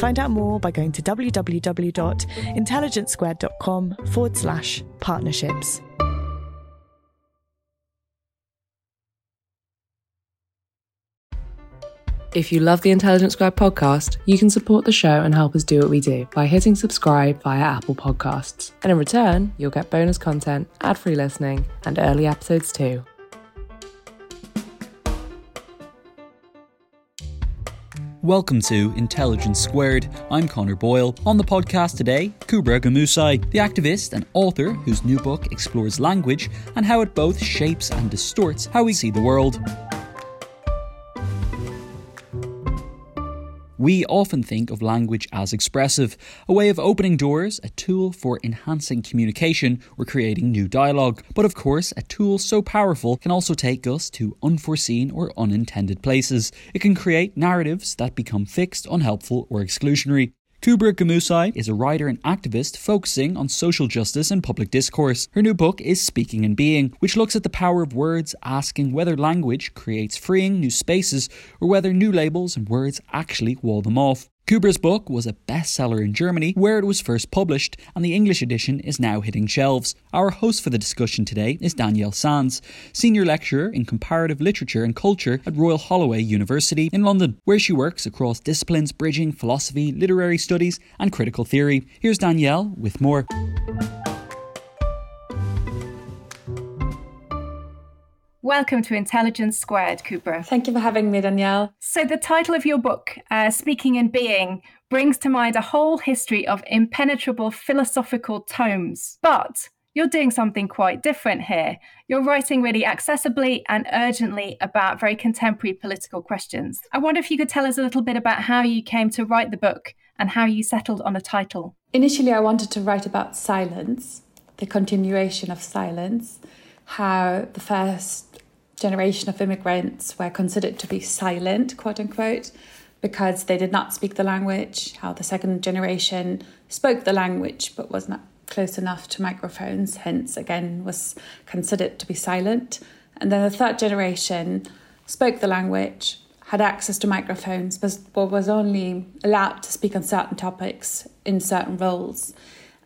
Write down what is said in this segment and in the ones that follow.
Find out more by going to www.intelligencesquared.com forward slash partnerships. If you love the Intelligence Squared podcast, you can support the show and help us do what we do by hitting subscribe via Apple Podcasts. And in return, you'll get bonus content, ad free listening, and early episodes too. Welcome to Intelligence Squared. I'm Connor Boyle. On the podcast today, Kubra Gümüşay, the activist and author whose new book explores language and how it both shapes and distorts how we see the world. We often think of language as expressive, a way of opening doors, a tool for enhancing communication or creating new dialogue. But of course, a tool so powerful can also take us to unforeseen or unintended places. It can create narratives that become fixed, unhelpful, or exclusionary. Kubra Gümüşay is a writer and activist focusing on social justice and public discourse. Her new book is Speaking and Being, which looks at the power of words, asking whether language creates freeing new spaces or whether new labels and words actually wall them off. Kubra's book was a bestseller in Germany, where it was first published, and the English edition is now hitting shelves. Our host for the discussion today is Danielle Sands, Senior Lecturer in Comparative Literature and Culture at Royal Holloway University in London, where she works across disciplines bridging philosophy, literary studies, and critical theory. Here's Danielle with more. Welcome to Intelligence Squared, Kubra. Thank you for having me, Danielle. So, the title of your book, uh, Speaking and Being, brings to mind a whole history of impenetrable philosophical tomes. But you're doing something quite different here. You're writing really accessibly and urgently about very contemporary political questions. I wonder if you could tell us a little bit about how you came to write the book and how you settled on a title. Initially, I wanted to write about silence, the continuation of silence, how the first generation of immigrants were considered to be silent, quote unquote, because they did not speak the language, how the second generation spoke the language but was not close enough to microphones, hence, again, was considered to be silent. And then the third generation spoke the language, had access to microphones, but was only allowed to speak on certain topics in certain roles.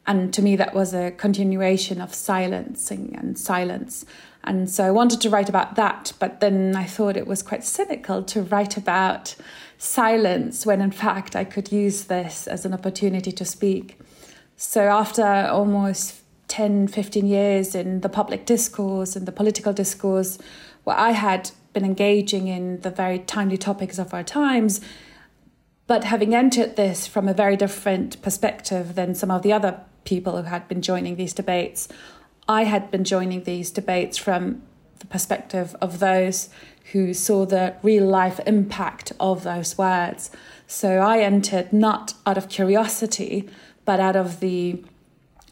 And to me, that was a continuation of silencing and silence. And so I wanted to write about that, but then I thought it was quite cynical to write about silence when in fact I could use this as an opportunity to speak. So after almost 10, 15 years in the public discourse and the political discourse, where I had been engaging in the very timely topics of our times, but having entered this from a very different perspective than some of the other people who had been joining these debates, I had been joining these debates from the perspective of those who saw the real life impact of those words. So I entered not out of curiosity, but out of the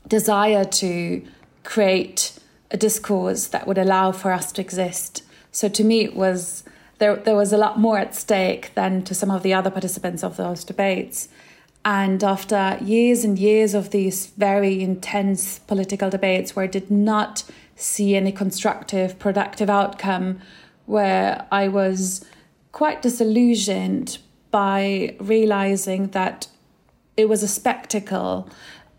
desire to create a discourse that would allow for us to exist. So to me, it was there. There was a lot more at stake than to some of the other participants of those debates, And after years and years of these very intense political debates where I did not see any constructive, productive outcome, where I was quite disillusioned by realizing that it was a spectacle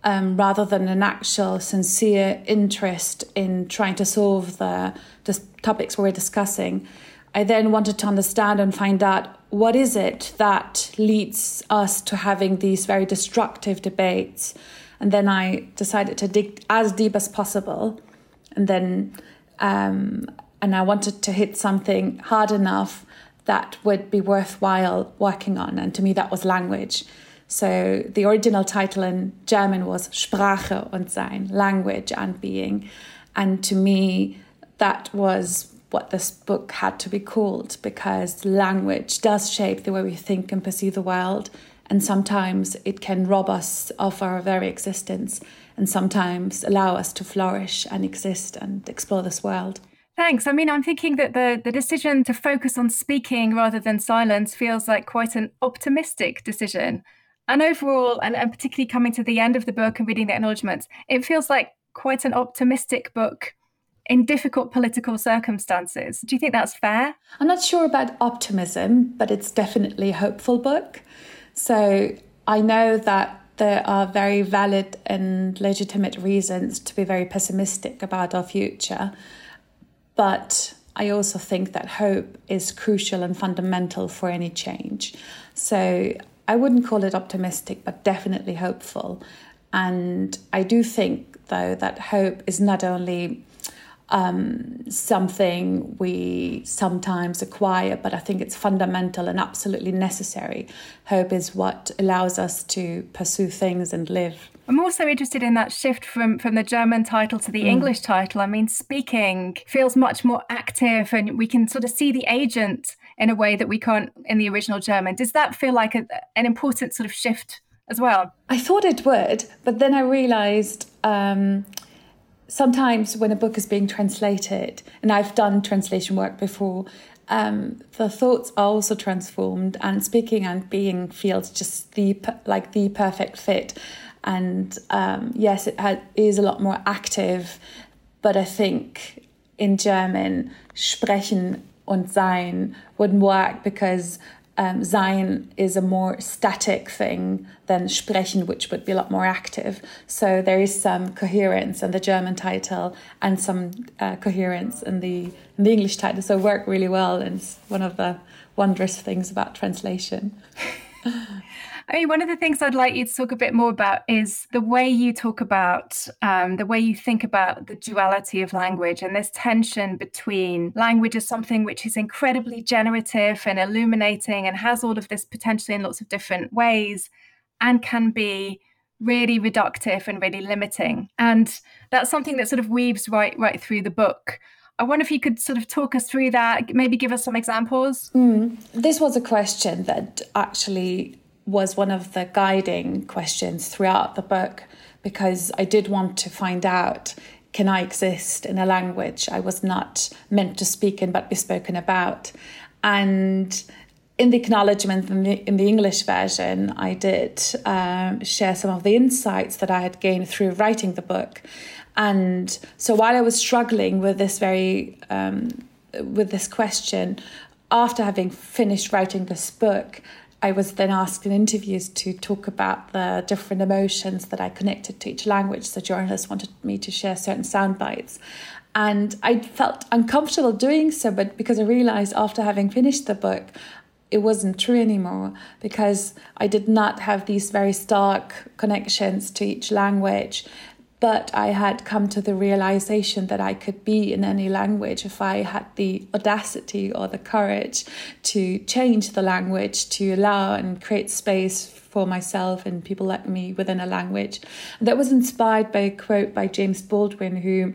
um, rather than an actual sincere interest in trying to solve the, the topics we we're discussing. I then wanted to understand and find out what is it that leads us to having these very destructive debates. And then I decided to dig as deep as possible. And then, um, and I wanted to hit something hard enough that would be worthwhile working on. And to me, that was language. So the original title in German was Sprache und Sein, language and being. And to me, that was what this book had to be called because language does shape the way we think and perceive the world. And sometimes it can rob us of our very existence and sometimes allow us to flourish and exist and explore this world. Thanks. I mean, I'm thinking that the, the decision to focus on speaking rather than silence feels like quite an optimistic decision. And overall, and, and particularly coming to the end of the book and reading the acknowledgements, it feels like quite an optimistic book in difficult political circumstances. Do you think that's fair? I'm not sure about optimism, but it's definitely a hopeful book. So I know that there are very valid and legitimate reasons to be very pessimistic about our future. But I also think that hope is crucial and fundamental for any change. So I wouldn't call it optimistic, but definitely hopeful. And I do think, though, that hope is not only um, something we sometimes acquire, but I think it's fundamental and absolutely necessary. Hope is what allows us to pursue things and live. I'm also interested in that shift from, from the German title to the mm. English title. I mean, speaking feels much more active, and we can sort of see the agent in a way that we can't in the original German. Does that feel like a, an important sort of shift as well? I thought it would, but then I realized. Um, sometimes when a book is being translated, and I've done translation work before, um, the thoughts are also transformed, and speaking and being feels just the like the perfect fit. And um, yes, it is a lot more active, but I think in German sprechen und sein wouldn't work because um, sein is a more static thing than sprechen, which would be a lot more active. So there is some coherence in the German title and some uh, coherence in the in the English title. So work really well, and it's one of the wondrous things about translation. I mean, one of the things I'd like you to talk a bit more about is the way you talk about, um, the way you think about the duality of language and this tension between language as something which is incredibly generative and illuminating and has all of this potentially in lots of different ways and can be really reductive and really limiting. And that's something that sort of weaves right right through the book. I wonder if you could sort of talk us through that, maybe give us some examples. Mm. This was a question that actually was one of the guiding questions throughout the book because I did want to find out can I exist in a language I was not meant to speak in but be spoken about? And in the acknowledgement in the, in the English version, I did um, share some of the insights that I had gained through writing the book. And so while I was struggling with this very um, with this question, after having finished writing this book, I was then asked in interviews to talk about the different emotions that I connected to each language. The journalists wanted me to share certain sound bites. And I felt uncomfortable doing so, but because I realized after having finished the book, it wasn't true anymore because I did not have these very stark connections to each language but I had come to the realization that I could be in any language if I had the audacity or the courage to change the language, to allow and create space for myself and people like me within a language. That was inspired by a quote by James Baldwin, who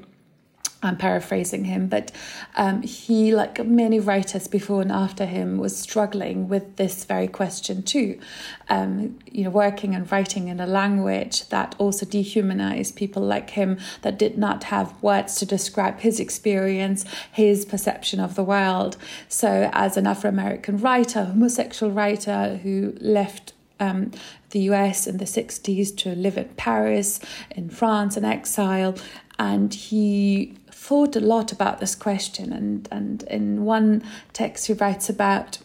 I'm paraphrasing him, but um, he, like many writers before and after him, was struggling with this very question too. Um, you know, working and writing in a language that also dehumanized people like him, that did not have words to describe his experience, his perception of the world. So, as an Afro American writer, homosexual writer who left um, the US in the 60s to live in Paris, in France, in exile. And he thought a lot about this question. And, and in one text, he writes about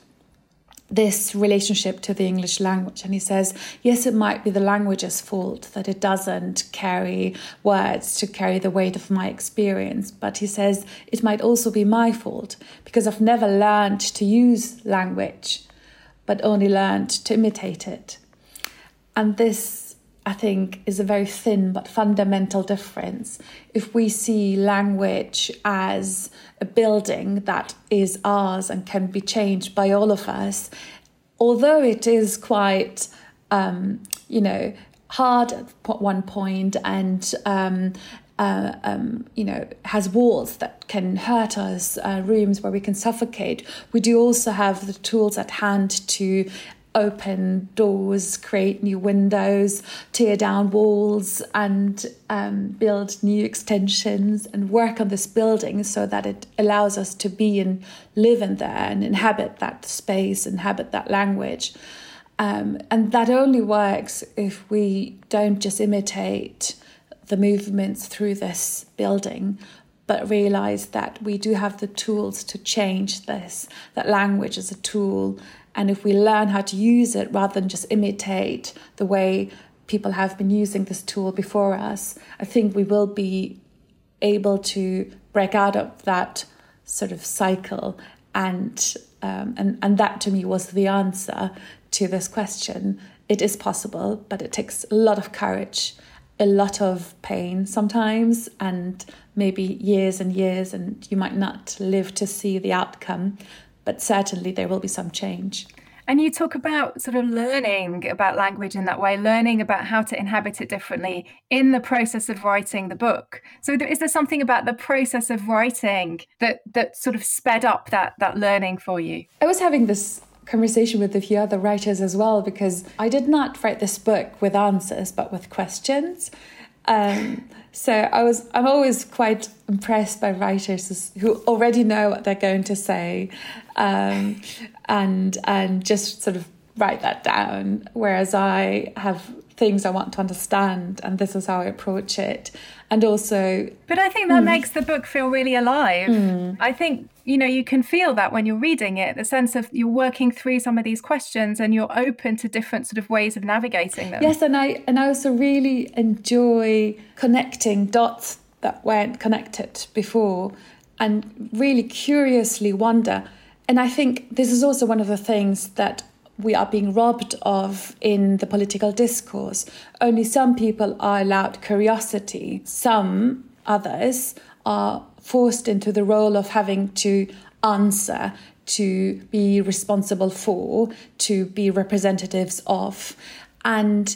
this relationship to the English language. And he says, yes, it might be the language's fault that it doesn't carry words to carry the weight of my experience. But he says, it might also be my fault because I've never learned to use language, but only learned to imitate it. And this I think, is a very thin but fundamental difference. If we see language as a building that is ours and can be changed by all of us, although it is quite, um, you know, hard at one point and um, uh, um, you know, has walls that can hurt us, uh, rooms where we can suffocate. We do also have the tools at hand to open doors, create new windows, tear down walls, and um, build new extensions and work on this building so that it allows us to be and live in there and inhabit that space, inhabit that language. Um, and that only works if we don't just imitate the movements through this building, but realize that we do have the tools to change this, that language is a tool and if we learn how to use it rather than just imitate the way people have been using this tool before us, I think we will be able to break out of that sort of cycle. And, um, and, and that to me was the answer to this question. It is possible, but it takes a lot of courage, a lot of pain sometimes, and maybe years and years, and you might not live to see the outcome but certainly there will be some change. And you talk about sort of learning about language in that way, learning about how to inhabit it differently in the process of writing the book. So, is there something about the process of writing that that sort of sped up that that learning for you? I was having this conversation with a few other writers as well because I did not write this book with answers, but with questions. Um, so I was I'm always quite impressed by writers who already know what they're going to say, um, and and just sort of write that down. Whereas I have things I want to understand, and this is how I approach it. And also, but I think that mm. makes the book feel really alive. Mm. I think you know you can feel that when you're reading it, the sense of you're working through some of these questions and you're open to different sort of ways of navigating them. Yes, and I and I also really enjoy connecting dots that weren't connected before, and really curiously wonder. And I think this is also one of the things that we are being robbed of in the political discourse. Only some people are allowed curiosity, some others are forced into the role of having to answer, to be responsible for, to be representatives of. And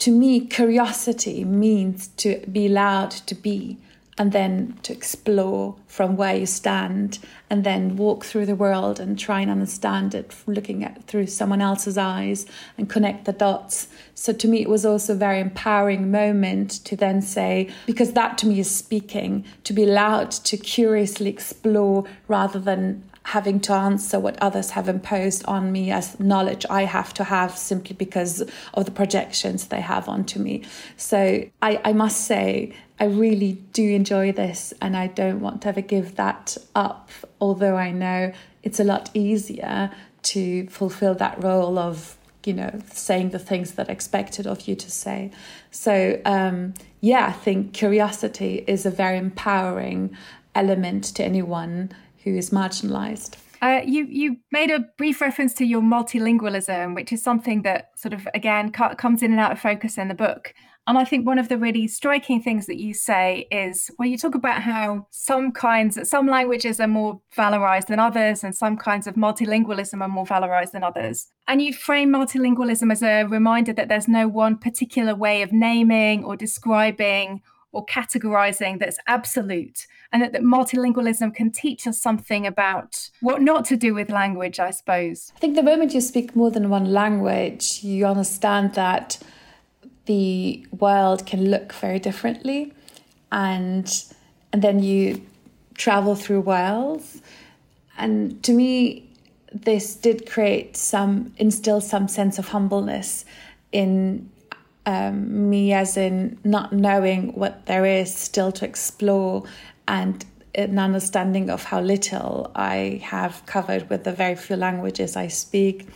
to me, curiosity means to be allowed to be and then to explore from where you stand and then walk through the world and try and understand it looking at through someone else's eyes and connect the dots. So to me it was also a very empowering moment to then say because that to me is speaking to be allowed to curiously explore rather than having to answer what others have imposed on me as knowledge I have to have simply because of the projections they have onto me. So I, I must say, I really do enjoy this and I don't want to ever give that up, although I know it's a lot easier to fulfill that role of you know saying the things that are expected of you to say so um, yeah i think curiosity is a very empowering element to anyone who is marginalized. Uh, you you made a brief reference to your multilingualism, which is something that sort of again comes in and out of focus in the book. And I think one of the really striking things that you say is when you talk about how some kinds, some languages are more valorized than others, and some kinds of multilingualism are more valorized than others. And you frame multilingualism as a reminder that there's no one particular way of naming or describing or categorizing that's absolute and that, that multilingualism can teach us something about what not to do with language i suppose. I think the moment you speak more than one language you understand that the world can look very differently and and then you travel through worlds. And to me this did create some, instill some sense of humbleness in um, me, as in not knowing what there is still to explore and an understanding of how little I have covered with the very few languages I speak.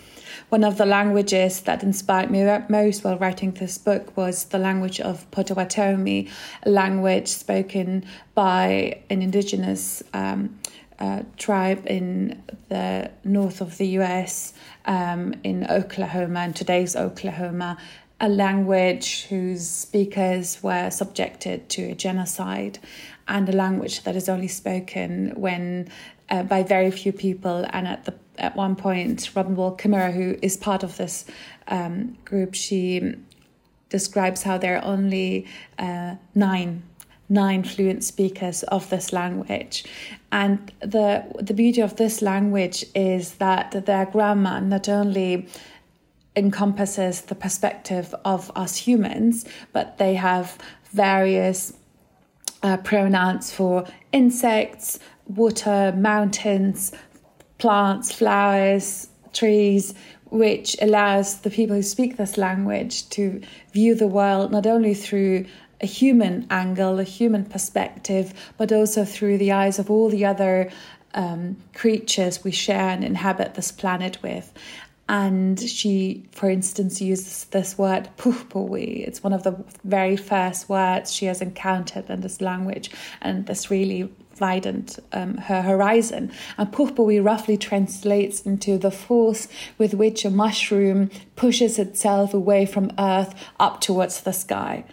One of the languages that inspired me most while writing this book was the language of Potawatomi, a language spoken by an indigenous um, uh, tribe in the north of the US, um, in Oklahoma, and today's Oklahoma, a language whose speakers were subjected to a genocide and a language that is only spoken when uh, by very few people. And at the at one point Robin Wall Kimmerer who is part of this um, group she describes how there are only uh, nine nine fluent speakers of this language. And the the beauty of this language is that their grammar not only encompasses the perspective of us humans, but they have various uh, pronouns for insects, water, mountains, plants, flowers, trees, which allows the people who speak this language to view the world not only through a human angle, a human perspective, but also through the eyes of all the other um, creatures we share and inhabit this planet with and she, for instance, uses this word puhpuwi. It's one of the very first words she has encountered in this language, and this really widened um, her horizon. And puhpuwi roughly translates into the force with which a mushroom pushes itself away from Earth up towards the sky.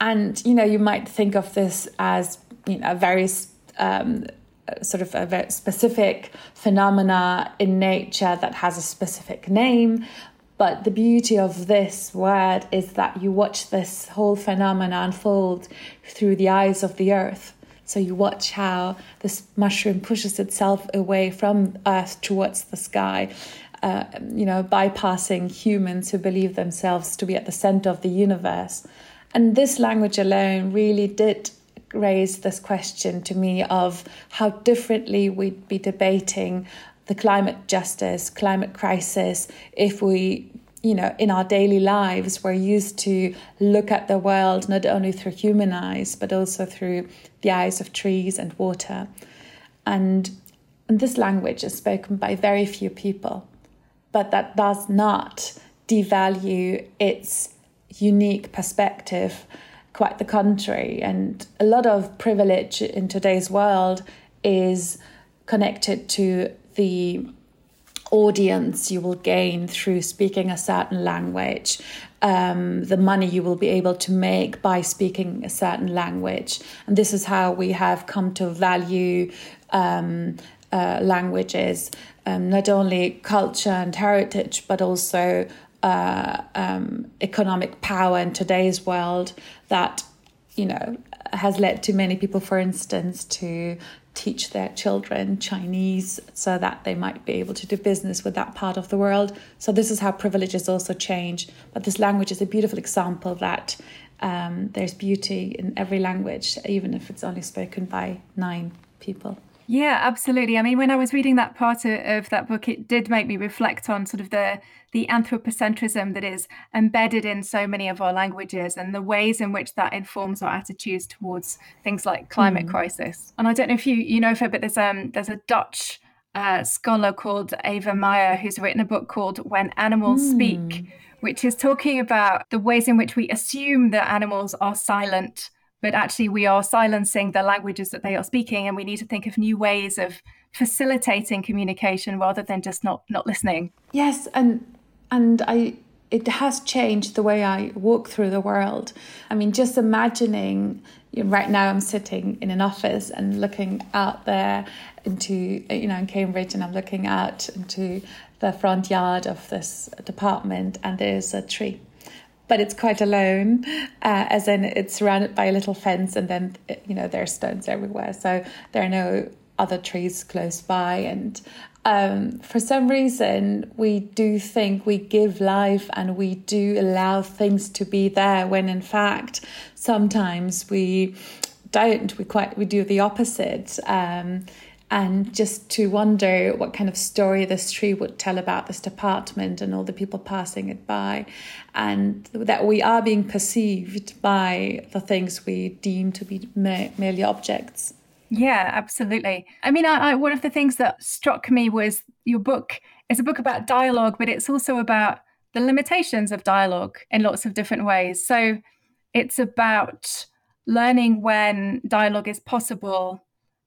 And you know, you might think of this as you know, very um, sort of a specific phenomena in nature that has a specific name. But the beauty of this word is that you watch this whole phenomena unfold through the eyes of the earth. So you watch how this mushroom pushes itself away from earth towards the sky. Uh, you know, bypassing humans who believe themselves to be at the center of the universe. And this language alone really did raised this question to me of how differently we'd be debating the climate justice, climate crisis if we you know, in our daily lives, we're used to look at the world not only through human eyes, but also through the eyes of trees and water. And, and this language is spoken by very few people, but that does not devalue its unique perspective quite the contrary. And a lot of privilege in today's world is connected to the audience you will gain through speaking a certain language, um, the money you will be able to make by speaking a certain language. And this is how we have come to value um, uh, languages, um, not only culture and heritage, but also uh, um, economic power in today's world that you know has led to many people, for instance, to teach their children Chinese so that they might be able to do business with that part of the world. So this is how privileges also change. But this language is a beautiful example that um, there's beauty in every language, even if it's only spoken by nine people. Yeah, absolutely. I mean, when I was reading that part of, of, that book, it did make me reflect on sort of the the anthropocentrism that is embedded in so many of our languages and the ways in which that informs our attitudes towards things like climate mm. crisis. And I don't know if you you know it, but there's um there's a Dutch uh, scholar called Eva Meijer who's written a book called When Animals mm. Speak, which is talking about the ways in which we assume that animals are silent but actually we are silencing the languages that they are speaking and we need to think of new ways of facilitating communication rather than just not not listening. Yes and and i it has changed the way i walk through the world. I mean just imagining you know, right now i'm sitting in an office and looking out there into you know in cambridge and i'm looking out into the front yard of this department and there's a tree but it's quite alone, uh, as in it's surrounded by a little fence, and then you know there are stones everywhere, so there are no other trees close by, and um, for some reason we do think we give life and we do allow things to be there, when in fact sometimes we don't. We quite we do the opposite. Um, and just to wonder what kind of story this tree would tell about this department and all the people passing it by, and that we are being perceived by the things we deem to be merely objects. Yeah, absolutely. I mean, I, I, one of the things that struck me was your book is a book about dialogue, but it's also about the limitations of dialogue in lots of different ways. So it's about learning when dialogue is possible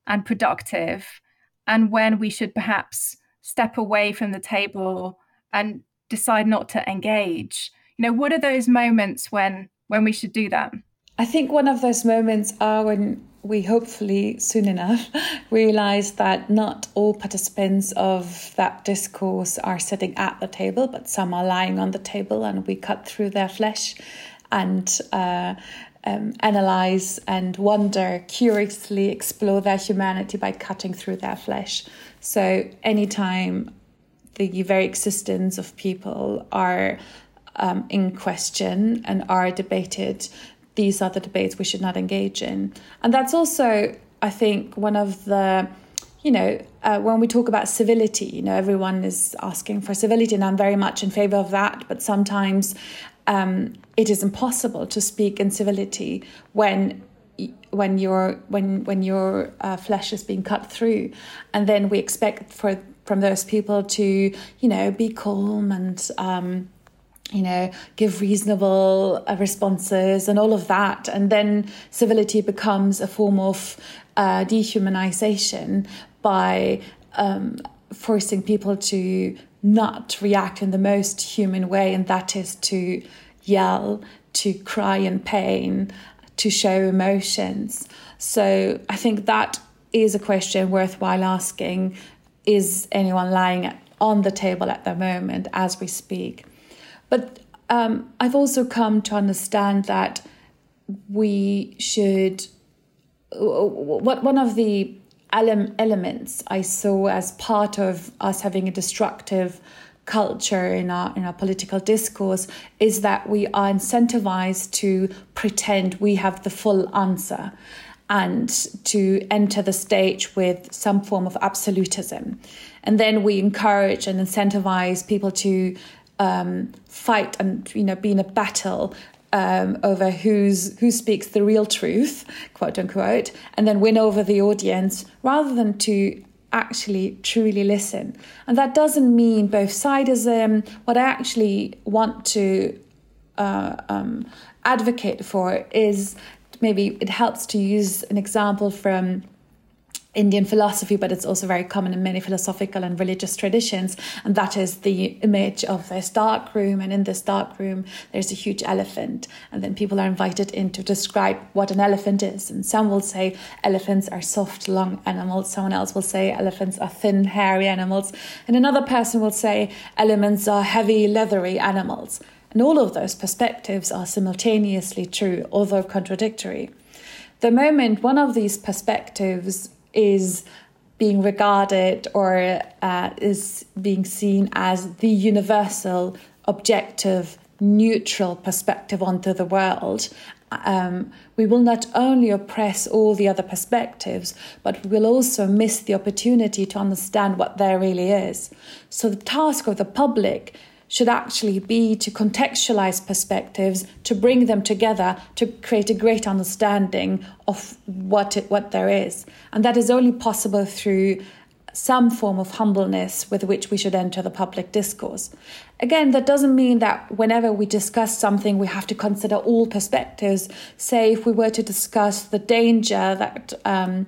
and productive, and when we should perhaps step away from the table and decide not to engage. You know, what are those moments when when we should do that? I think one of those moments are when we hopefully soon enough realize that not all participants of that discourse are sitting at the table, but some are lying on the table, and we cut through their flesh and uh, um, analyze and wonder, curiously explore their humanity by cutting through their flesh. So, anytime the very existence of people are um, in question and are debated, these are the debates we should not engage in. And that's also, I think, one of the you know, uh, when we talk about civility, you know, everyone is asking for civility, and I'm very much in favor of that. But sometimes um, it is impossible to speak in civility when when your when when your uh, flesh is being cut through, and then we expect for from those people to you know be calm and um, you know give reasonable uh, responses and all of that, and then civility becomes a form of uh, dehumanization by um, forcing people to not react in the most human way, and that is to yell, to cry in pain, to show emotions. So I think that is a question worthwhile asking is anyone lying on the table at the moment as we speak? But um, I've also come to understand that we should. What one of the elements. I saw as part of us having a destructive culture in our in our political discourse is that we are incentivized to pretend we have the full answer and to enter the stage with some form of absolutism. And then we encourage and incentivize people to um, fight and you know be in a battle um, over who's who speaks the real truth, quote unquote, and then win over the audience rather than to actually truly listen. And that doesn't mean both sidism. What I actually want to uh, um, advocate for is maybe it helps to use an example from Indian philosophy, but it's also very common in many philosophical and religious traditions. And that is the image of this dark room. And in this dark room, there's a huge elephant. And then people are invited in to describe what an elephant is. And some will say elephants are soft, long animals. Someone else will say elephants are thin, hairy animals. And another person will say elements are heavy, leathery animals. And all of those perspectives are simultaneously true, although contradictory. The moment one of these perspectives is being regarded or uh, is being seen as the universal, objective, neutral perspective onto the world, um, we will not only oppress all the other perspectives, but we will also miss the opportunity to understand what there really is. So, the task of the public should actually be to contextualize perspectives, to bring them together, to create a great understanding of what it, what there is, and that is only possible through some form of humbleness with which we should enter the public discourse. Again, that doesn't mean that whenever we discuss something, we have to consider all perspectives. Say, if we were to discuss the danger that um,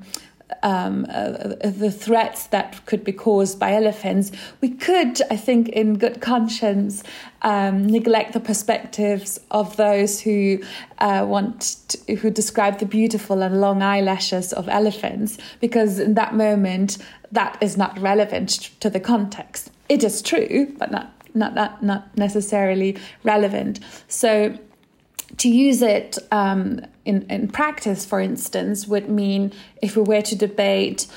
um, uh, the threats that could be caused by elephants, we could, I think, in good conscience, um, neglect the perspectives of those who uh, want to, who describe the beautiful and long eyelashes of elephants, because in that moment, that is not relevant to the context. It is true, but not not not, not necessarily relevant. So to use it um, in, in practice, for instance, would mean if we were to debate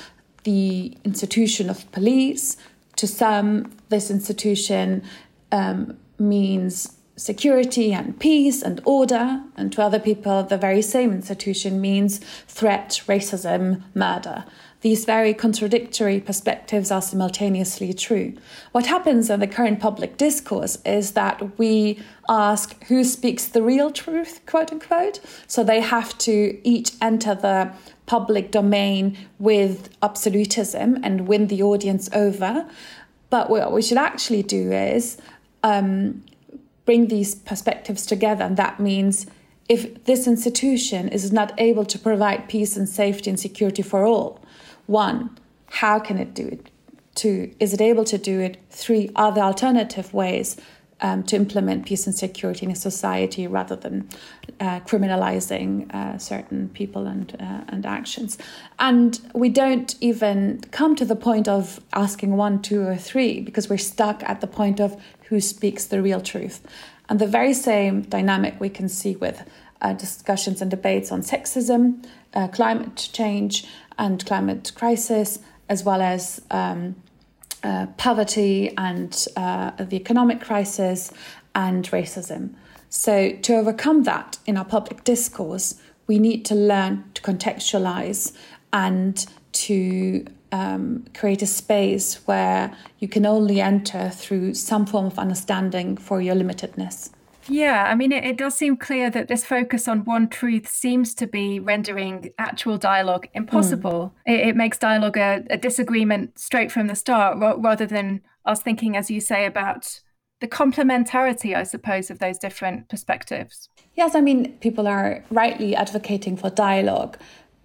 the institution of police, to some, this institution um, means security and peace and order, and to other people, the very same institution means threat, racism, murder. These very contradictory perspectives are simultaneously true. What happens in the current public discourse is that we ask who speaks the real truth, quote unquote. So they have to each enter the public domain with absolutism and win the audience over. But what we should actually do is um, bring these perspectives together. And that means if this institution is not able to provide peace and safety and security for all, one, how can it do it? Two, is it able to do it? Three, are there alternative ways um, to implement peace and security in a society rather than uh, criminalizing uh, certain people and uh, and actions. And we don't even come to the point of asking one, two, or three because we're stuck at the point of who speaks the real truth. And the very same dynamic we can see with uh, discussions and debates on sexism, uh, climate change, and climate crisis, as well as um, uh, poverty and uh, the economic crisis and racism. So, to overcome that in our public discourse, we need to learn to contextualize and to um, create a space where you can only enter through some form of understanding for your limitedness. Yeah, I mean, it, it, does seem clear that this focus on one truth seems to be rendering actual dialogue impossible. Mm. It, it, makes dialogue a, a, disagreement straight from the start, rather than us thinking, as you say, about the complementarity, I suppose, of those different perspectives. Yes, I mean, people are rightly advocating for dialogue,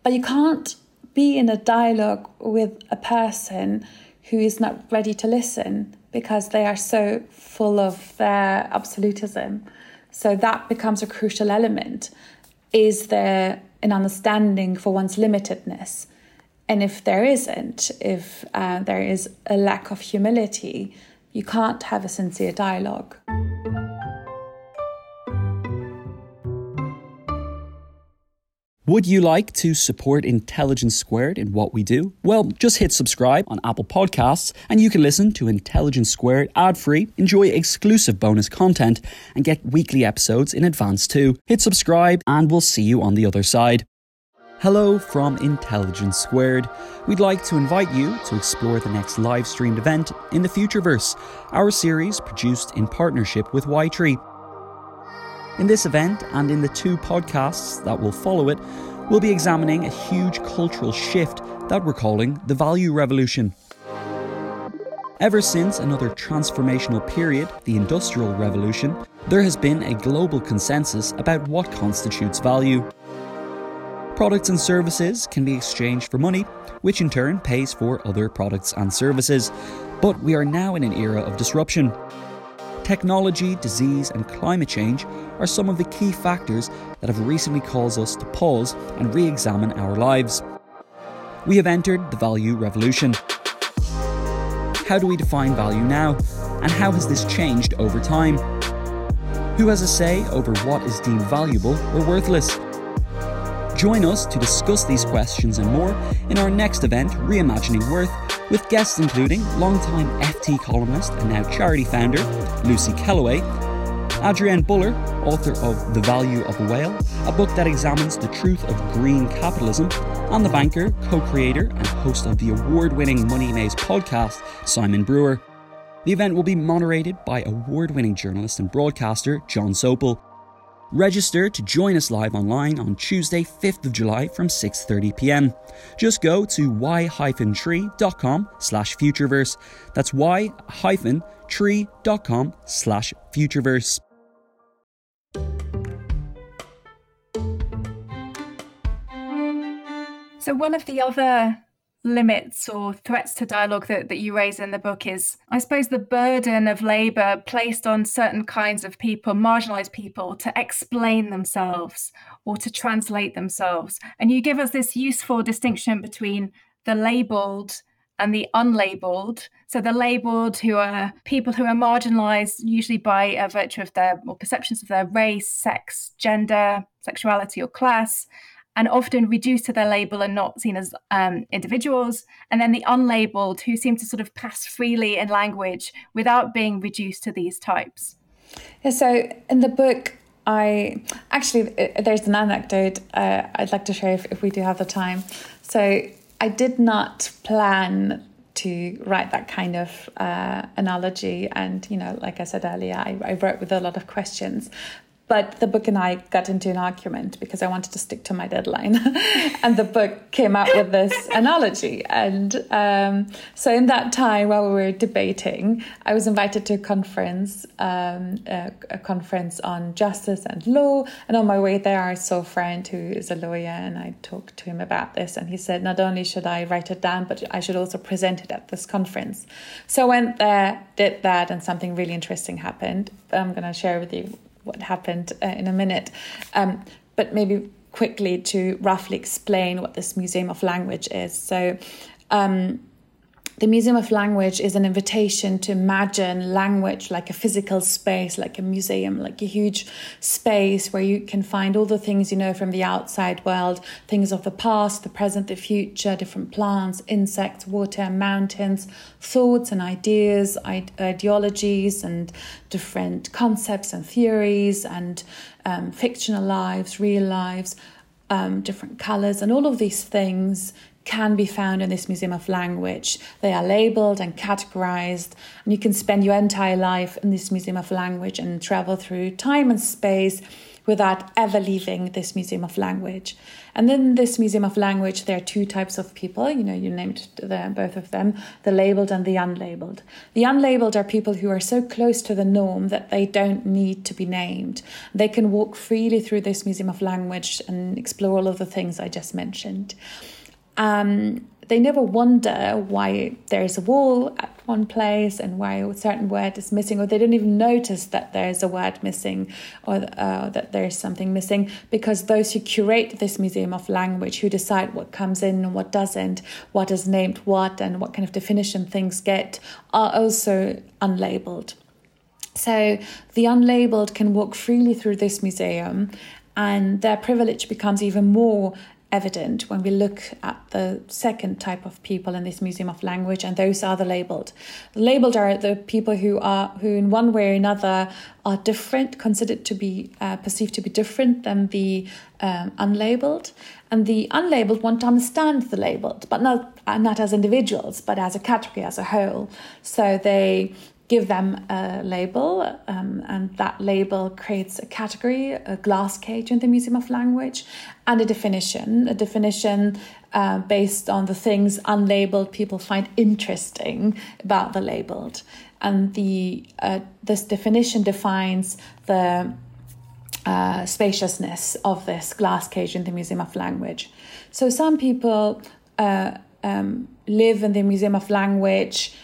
but you can't be in a dialogue with a person who is not ready to listen because they are so full of their absolutism. So that becomes a crucial element. Is there an understanding for one's limitedness? And if there isn't, if uh, there is a lack of humility, you can't have a sincere dialogue. Would you like to support Intelligence Squared in what we do? Well, just hit subscribe on Apple Podcasts and you can listen to Intelligence Squared ad free, enjoy exclusive bonus content, and get weekly episodes in advance too. Hit subscribe and we'll see you on the other side. Hello from Intelligence Squared. We'd like to invite you to explore the next live streamed event in the Futureverse, our series produced in partnership with Ytree. In this event and in the two podcasts that will follow it, we'll be examining a huge cultural shift that we're calling the Value Revolution. Ever since another transformational period, the Industrial Revolution, there has been a global consensus about what constitutes value. Products and services can be exchanged for money, which in turn pays for other products and services. But we are now in an era of disruption. Technology, disease, and climate change are some of the key factors that have recently caused us to pause and re examine our lives. We have entered the value revolution. How do we define value now? And how has this changed over time? Who has a say over what is deemed valuable or worthless? Join us to discuss these questions and more in our next event, Reimagining Worth, with guests including longtime FT columnist and now charity founder Lucy Kellaway, Adrienne Buller, author of The Value of a Whale, a book that examines the truth of green capitalism, and the banker, co creator, and host of the award winning Money Maze podcast, Simon Brewer. The event will be moderated by award winning journalist and broadcaster Jon Sopel. Register to join us live online on Tuesday, 5th of July from 6:30 p.m. Just go to y-tree.com slash futureverse. That's y-tree.com slash futureverse. So one of the other limits or threats to dialogue that, that you raise in the book is, I suppose, the burden of labor placed on certain kinds of people, marginalized people, to explain themselves or to translate themselves. And you give us this useful distinction between the labeled and the unlabeled. So the labeled who are people who are marginalized usually by a virtue of their or perceptions of their race, sex, gender, sexuality, or class and often reduced to their label and not seen as um, individuals. And then the unlabeled, who seem to sort of pass freely in language without being reduced to these types. Yeah, so in the book, I actually, uh, there's an anecdote uh, I'd like to share if, if we do have the time. So I did not plan to write that kind of uh, analogy. And, you know, like I said earlier, I, I wrote with a lot of questions. But the book and I got into an argument because I wanted to stick to my deadline. and the book came out with this analogy. And um, so, in that time while we were debating, I was invited to a conference, um, a, a, conference on justice and law. And on my way there, I saw a friend who is a lawyer, and I talked to him about this. And he said, not only should I write it down, but I should also present it at this conference. So, I went there, did that, and something really interesting happened. I'm going to share with you what happened uh, in a minute. Um, but maybe quickly to roughly explain what this Museum of Language is. So, um, the Museum of Language is an invitation to imagine language like a physical space, like a museum, like a huge space where you can find all the things you know from the outside world things of the past, the present, the future, different plants, insects, water, mountains, thoughts and ideas, ideologies, and different concepts and theories, and um, fictional lives, real lives. Um, different colors, and all of these things can be found in this Museum of Language. They are labeled and categorized, and you can spend your entire life in this Museum of Language and travel through time and space without ever leaving this Museum of Language. And in this Museum of Language, there are two types of people. You know, you named the, both of them the labeled and the unlabeled. The unlabeled are people who are so close to the norm that they don't need to be named. They can walk freely through this Museum of Language and explore all of the things I just mentioned um, they never wonder why there is a wall at one place and why a certain word is missing, or they don't even notice that there's a word missing or uh, that there's something missing because those who curate this museum of language, who decide what comes in and what doesn't, what is named what, and what kind of definition things get, are also unlabeled. So the unlabeled can walk freely through this museum and their privilege becomes even more evident when we look at the second type of people in this museum of language and those are the labeled. The labeled are the people who are who in one way or another are different considered to be uh, perceived to be different than the um, unlabeled. And the unlabeled want to understand the labeled but not uh, not as individuals but as a category as a whole. So they give them a label, um, and that label creates a category, a glass cage in the Museum of Language, and a definition, a definition uh, based on the things unlabeled people find interesting about the labeled. And the uh, this definition defines the uh, spaciousness of this glass cage in the Museum of Language. So some people uh, um, live in the Museum of Language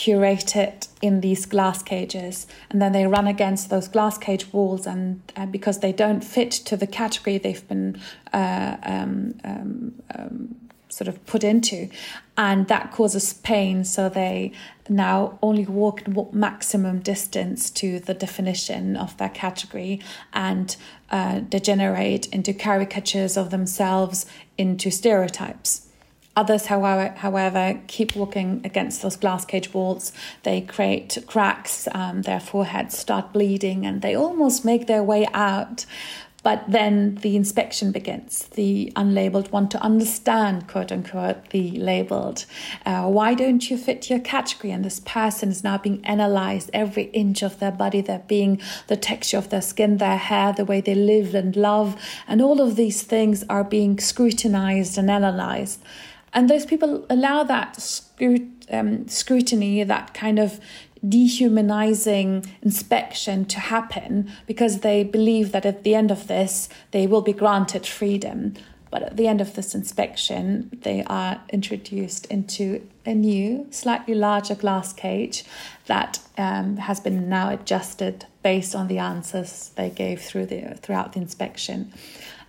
curate it in these glass cages and then they run against those glass cage walls and uh, because they don't fit to the category they've been uh, um, um, um, sort of put into and that causes pain so they now only walk maximum distance to the definition of their category and uh, degenerate into caricatures of themselves into stereotypes Others, however, however, keep walking against those glass cage walls. They create cracks, um, their foreheads start bleeding, and they almost make their way out. But then the inspection begins. The unlabeled want to understand, quote unquote, the labeled. Uh, why don't you fit your category? And this person is now being analyzed, every inch of their body, their being, the texture of their skin, their hair, the way they live and love. And all of these things are being scrutinized and analyzed. And those people allow that scrut- um, scrutiny, that kind of dehumanizing inspection to happen because they believe that at the end of this, they will be granted freedom. But at the end of this inspection, they are introduced into a new, slightly larger glass cage that um, has been now adjusted based on the answers they gave through the, throughout the inspection.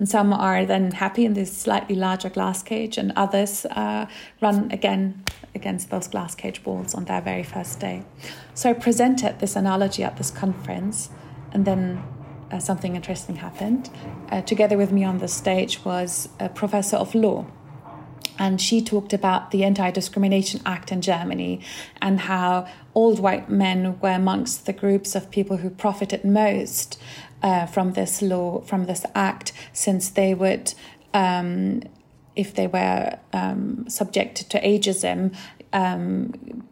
And some are then happy in this slightly larger glass cage, and others uh, run again against those glass cage walls on their very first day. So I presented this analogy at this conference, and then uh, something interesting happened. Uh, together with me on the stage was a professor of law. and she talked about the Anti Discrimination Act in Germany and how old white men were amongst the groups of people who profited most uh, from this law, from this act, since they would. Um, if they were um, subjected to ageism, um,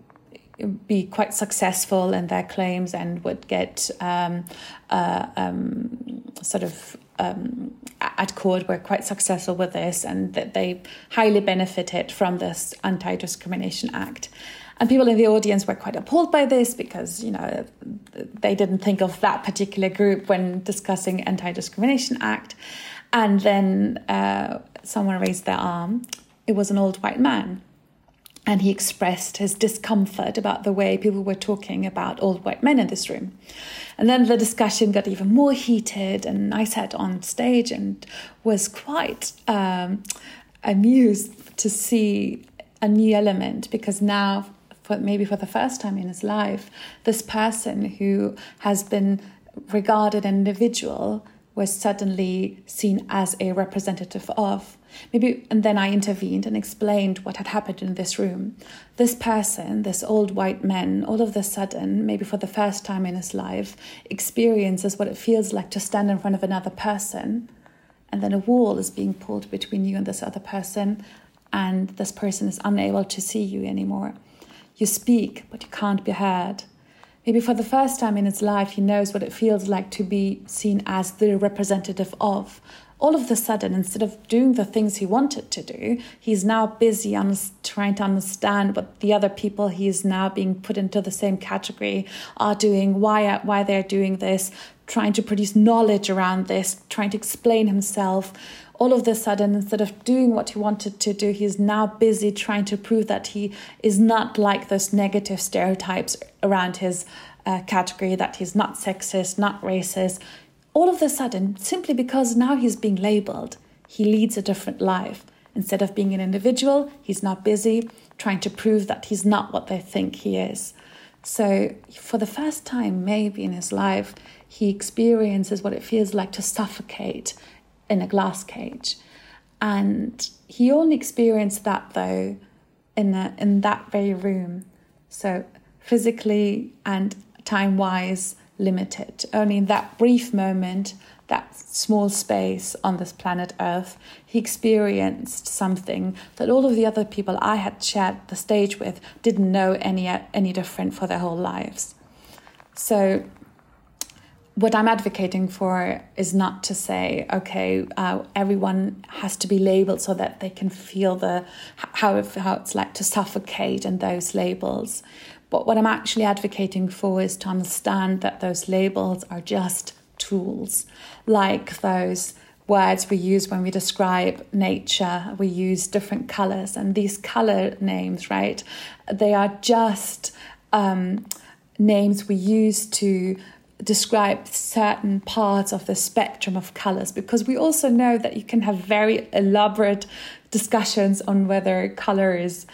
be quite successful in their claims and would get um, uh, um, sort of um, at court were quite successful with this and that they highly benefited from this Anti Discrimination Act. And people in the audience were quite appalled by this because, you know, they didn't think of that particular group when discussing Anti Discrimination Act. And then uh, someone raised their arm. It was an old white man and he expressed his discomfort about the way people were talking about old white men in this room. And then the discussion got even more heated, and I sat on stage and was quite um, amused to see a new element because now, for maybe for the first time in his life, this person who has been regarded an individual was suddenly seen as a representative of. Maybe, and then I intervened and explained what had happened in this room. This person, this old white man, all of a sudden, maybe for the first time in his life, experiences what it feels like to stand in front of another person, and then a wall is being pulled between you and this other person, and this person is unable to see you anymore. You speak, but you can't be heard. Maybe for the first time in his life, he knows what it feels like to be seen as the representative of. All of a sudden, instead of doing the things he wanted to do, he's now busy trying to understand what the other people he is now being put into the same category are doing, why why they're doing this, trying to produce knowledge around this, trying to explain himself all of a sudden, instead of doing what he wanted to do, he's now busy trying to prove that he is not like those negative stereotypes around his uh, category, that he's not sexist, not racist. All of a sudden, simply because now he's being labeled, he leads a different life. Instead of being an individual, he's now busy trying to prove that he's not what they think he is. So, for the first time, maybe in his life, he experiences what it feels like to suffocate in a glass cage. And he only experienced that though in the, in that very room. So physically and time wise limited. Only in that brief moment, that small space on this planet Earth, he experienced something that all of the other people I had shared the stage with didn't know any any different for their whole lives. So what I'm advocating for is not to say, okay, uh, everyone has to be labeled so that they can feel the how how it's like to suffocate in those labels. But what I'm actually advocating for is to understand that those labels are just tools, like those words we use when we describe nature. We use different colors, and these color names, right? They are just um, names we use to describe certain parts of the spectrum of colors because we also know that you can have very elaborate discussions on whether color is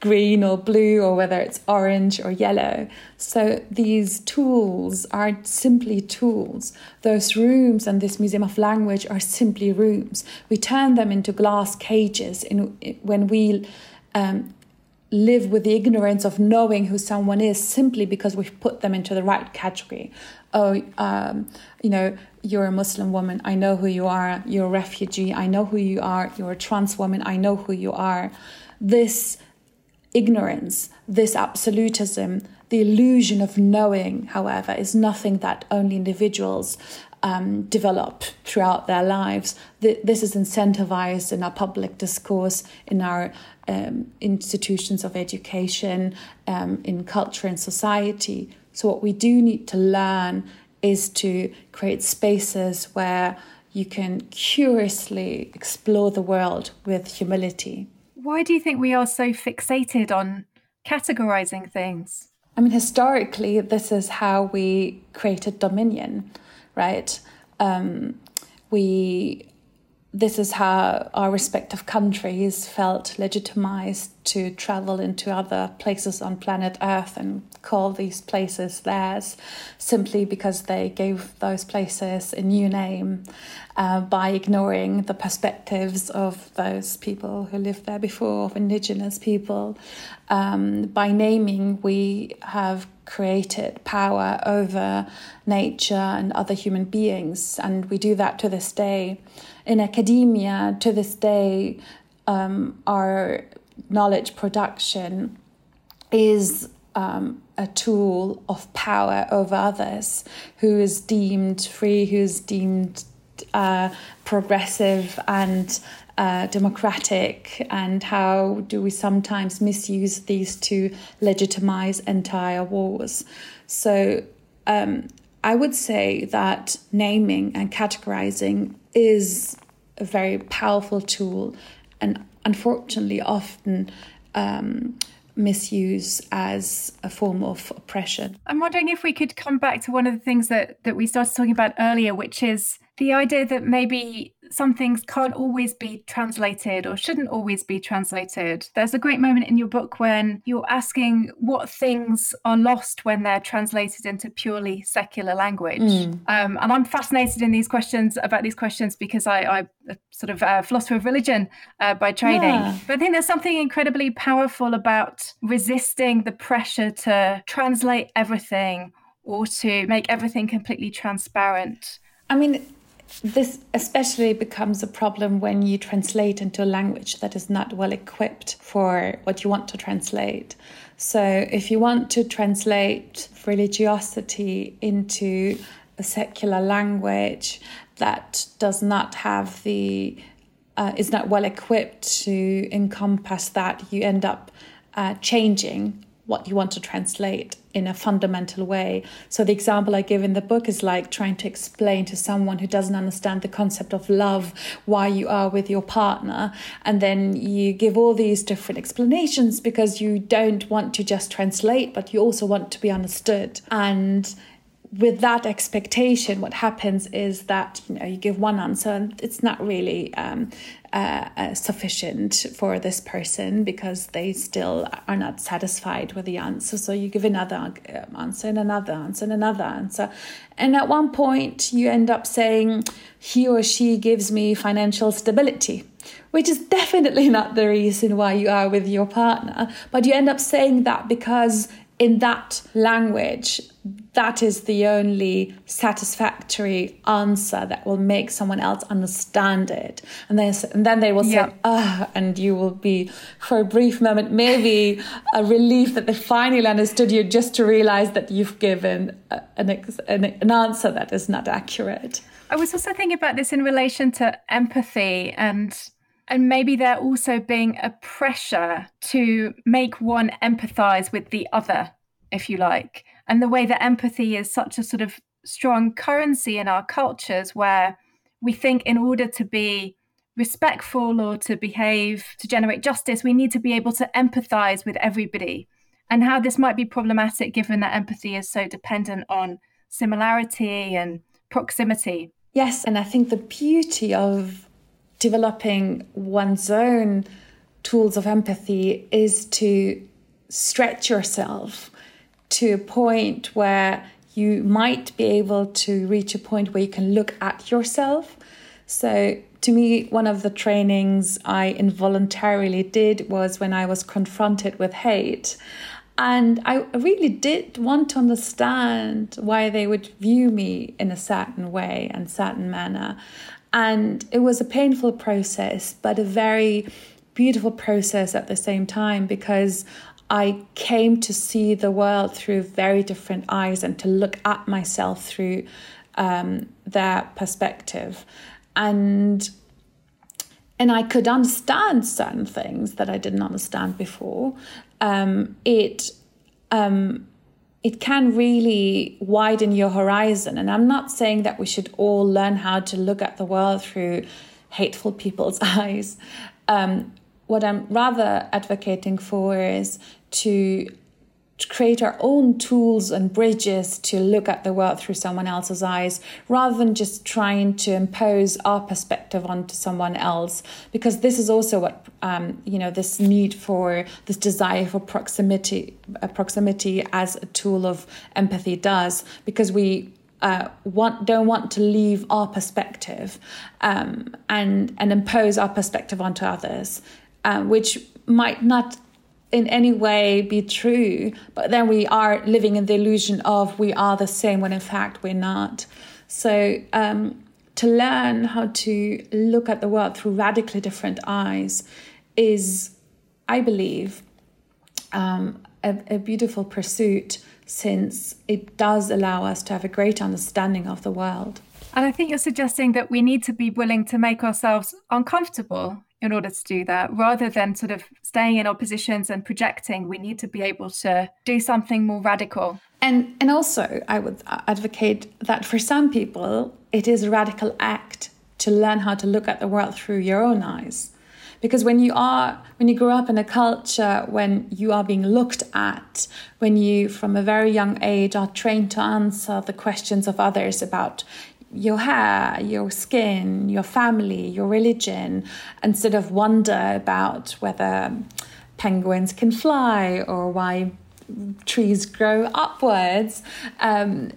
green or blue or whether it's orange or yellow. So these tools are simply tools. Those rooms and this Museum of Language are simply rooms. We turn them into glass cages in, when we um, live with the ignorance of knowing who someone is simply because we've put them into the right category oh, um, you know, you're a Muslim woman, I know who you are, you're a refugee, I know who you are, you're a trans woman, I know who you are. This ignorance, this absolutism, the illusion of knowing, however, is nothing that only individuals um, develop throughout their lives. This is incentivized in our public discourse, in our um, institutions of education, um, in culture and society. So, what we do need to learn is to create spaces where you can curiously explore the world with humility. Why do you think we are so fixated on categorizing things? I mean, historically, this is how we created dominion, right? Um, we this is how our respective countries felt legitimized to travel into other places on planet Earth and call these places theirs simply because they gave those places a new name uh, by ignoring the perspectives of those people who lived there before, of indigenous people. Um, by naming, we have created power over nature and other human beings, and we do that to this day in academia to this day, um, our knowledge production is um, a tool of power over others, who is deemed free, who is deemed uh, progressive and uh, democratic, and how do we sometimes misuse these to legitimize entire wars? So, um, I would say that naming and categorizing is a very powerful tool and unfortunately often um, misuse as a form of oppression. I'm wondering if we could come back to one of the things that, that we started talking about earlier, which is the idea that maybe some things can't always be translated or shouldn't always be translated. There's a great moment in your book when you're asking what things are lost when they're translated into purely secular language. Mm. Um, and I'm fascinated in these questions about these questions because I, I a sort of a philosopher of religion uh, by training. Yeah. But I think there's something incredibly powerful about resisting the pressure to translate everything or to make everything completely transparent. I mean, this especially becomes a problem when you translate into a language that is not well equipped for what you want to translate. So, if you want to translate religiosity into a secular language that does not have the uh, is not well equipped to encompass that, you end up uh, changing what you want to translate in a fundamental way. So, the example I give in the book is like trying to explain to someone who doesn't understand the concept of love why you are with your partner. And then you give all these different explanations because you don't want to just translate, but you also want to be understood. And with that expectation, what happens is that you know you give one answer and it's not really um, uh, uh, sufficient for this person because they still are not satisfied with the answer. So you give another um, answer and another answer and another answer, and at one point you end up saying he or she gives me financial stability which is definitely not the reason why you are with your partner. But you end up saying that because in that language, that is the only satisfactory answer that will make someone else understand it. And then, and then they will say, ah, oh, and you will be, for a brief moment, maybe a relief that they finally understood you just to realize that you've given an, an, an answer that is not accurate. I was also thinking about this in relation to empathy and and maybe there also being a pressure to make one empathize with the other, if you like. And the way that empathy is such a sort of strong currency in our cultures where we think in order to be respectful or to behave to generate justice, we need to be able to empathize with everybody. And how this might be problematic given that empathy is so dependent on similarity and proximity. Yes, and I think the beauty of developing one's own tools of empathy is to stretch yourself to a point where you might be able to reach a point where you can look at yourself. So, to me, one of the trainings I involuntarily did was when I was confronted with hate. And I really did want to understand why they would view me in a certain way and certain manner. And it was a painful process, but a very beautiful process at the same time because I came to see the world through very different eyes and to look at myself through um, their perspective. And and I could understand certain things that I didn't understand before. Um, it um, it can really widen your horizon. And I'm not saying that we should all learn how to look at the world through hateful people's eyes. Um, what I'm rather advocating for is to create our own tools and bridges to look at the world through someone else's eyes rather than just trying to impose our perspective onto someone else. Because this is also what um, you know this need for this desire for proximity uh, proximity as a tool of empathy does. Because we uh, want don't want to leave our perspective um, and and impose our perspective onto others, uh, which might not in any way be true, but then we are living in the illusion of we are the same when in fact we're not. So um, to learn how to look at the world through radically different eyes is, I believe, um, a, a beautiful pursuit since it does allow us to have a great understanding of the world. And I think you're suggesting that we need to be willing to make ourselves uncomfortable in order to do that, rather than sort of staying in our positions and projecting. We need to be able to do something more radical. And and also, I would advocate that for some people, it is a radical act to learn how to look at the world through your own eyes because when you are when you grow up in a culture when you are being looked at when you from a very young age are trained to answer the questions of others about your hair, your skin, your family, your religion, instead of wonder about whether penguins can fly or why trees grow upwards. Um,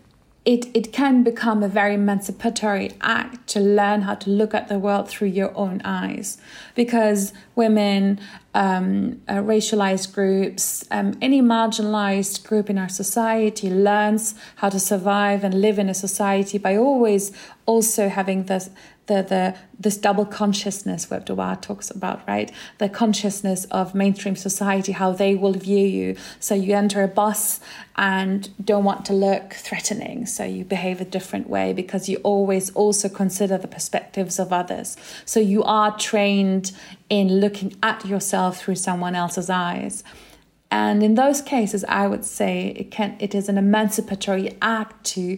it, it can become a very emancipatory act to learn how to look at the world through your own eyes. Because women um, uh, racialized groups um, any marginalized group in our society learns how to survive and live in a society by always also having this the the this double consciousness Web Du Bois talks about, right? The consciousness of mainstream society, how they will view you. So you enter a bus and don't want to look threatening, so you behave a different way because you always also consider the perspectives of others. So you are trained in looking at yourself through someone else's eyes. And in those cases, I would say it can it is an emancipatory act to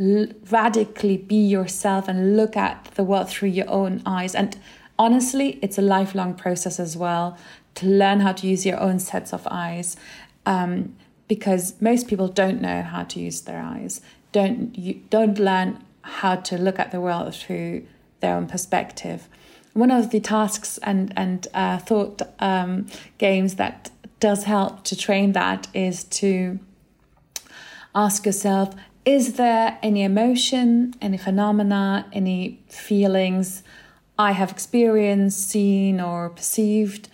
radically be yourself and look at the world through your own eyes. And honestly, it's a lifelong process as well to learn how to use your own sets of eyes. Um, because most people don't know how to use their eyes, don't you don't learn how to look at the world through their own perspective. One of the tasks and and uh, thought um, games that does help to train that is to ask yourself is there any emotion, any phenomena, any feelings I have experienced, seen, or perceived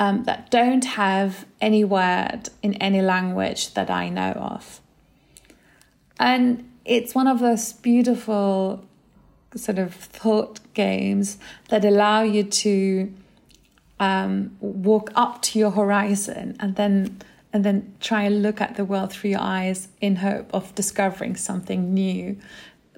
um, that don't have any word in any language that I know of? And it's one of those beautiful sort of thought games that allow you to um, walk up to your horizon and then and then try and look at the world through your eyes in hope of discovering something new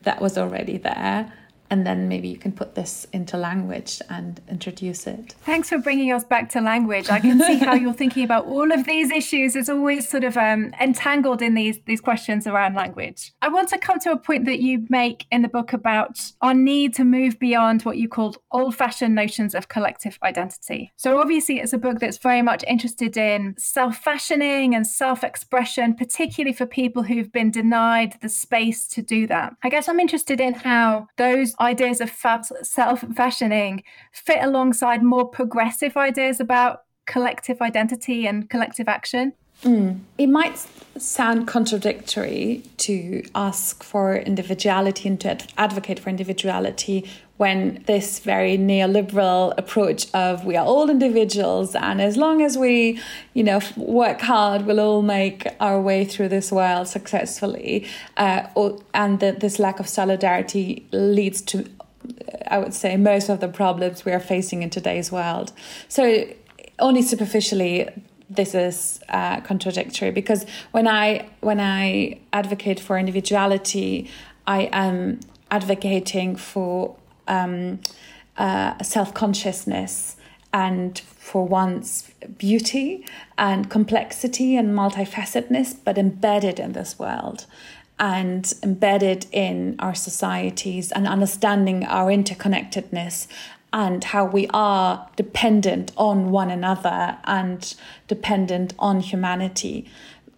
that was already there and then maybe you can put this into language and introduce it. Thanks for bringing us back to language. I can see how you're thinking about all of these issues. It's always sort of um, entangled in these these questions around language. I want to come to a point that you make in the book about our need to move beyond what you called old-fashioned notions of collective identity. So obviously, it's a book that's very much interested in self-fashioning and self-expression, particularly for people who've been denied the space to do that. I guess I'm interested in how those ideas of self fashioning fit alongside more progressive ideas about collective identity and collective action? Mm. It might sound contradictory to ask for individuality and to advocate for individuality when this very neoliberal approach of we are all individuals and as long as we you know work hard we'll all make our way through this world successfully uh, and that this lack of solidarity leads to i would say most of the problems we are facing in today's world. So only superficially this is uh, contradictory because when I when I advocate for individuality, I am advocating for um, uh, self consciousness and for once beauty and complexity and multifacetedness, but embedded in this world and embedded in our societies and understanding our interconnectedness and how we are dependent on one another and dependent on humanity.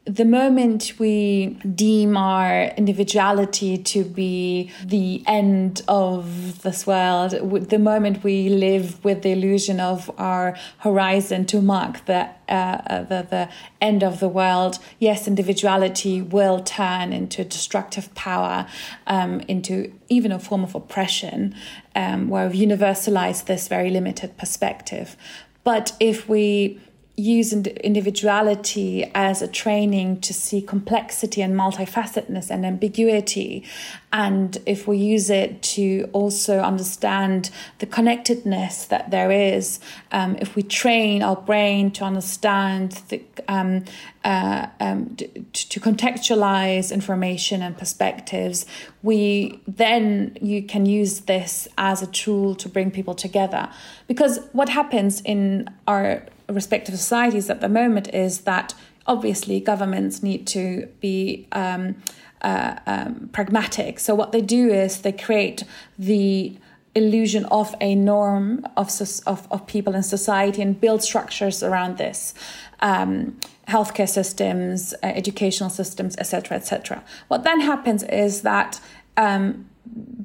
The moment we deem our individuality to be the end of this world, the moment we live with the illusion of our horizon to mark the uh, uh, the, the end of the world, yes, individuality will turn into destructive power, um, into even a form of oppression, um, where we've universalized this very limited perspective. But if we use individuality as a training to see complexity and multifacetedness and ambiguity. And if we use it to also understand the connectedness that there is, um, if we train our brain to understand the, um, uh, um, to, to contextualize information and perspectives, we then you can use this as a tool to bring people together. Because what happens in our respective societies at the moment is that obviously governments need to be um, uh, um, pragmatic. So what they do is they create the illusion of a norm of, of, of people in society and build structures around this. Um, healthcare systems, uh, educational systems, etc., etc. What then happens is that um,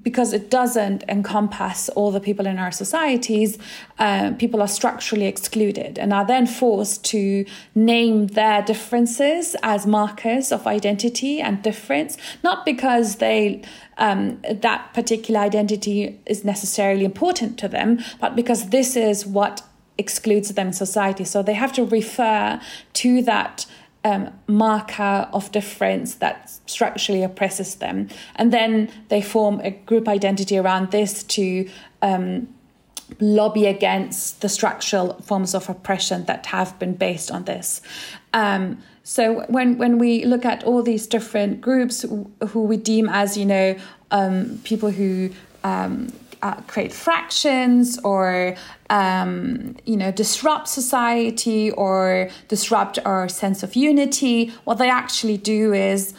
because it doesn't encompass all the people in our societies, uh, people are structurally excluded and are then forced to name their differences as markers of identity and difference, not because they um, that particular identity is necessarily important to them, but because this is what excludes them in society. So they have to refer to that um, marker of difference that structurally oppresses them. And then they form a group identity around this to um, lobby against the structural forms of oppression that have been based on this. Um, so when when we look at all these different groups who we deem as you know um, people who um, uh, create fractions or um, you know disrupt society or disrupt our sense of unity. What they actually do is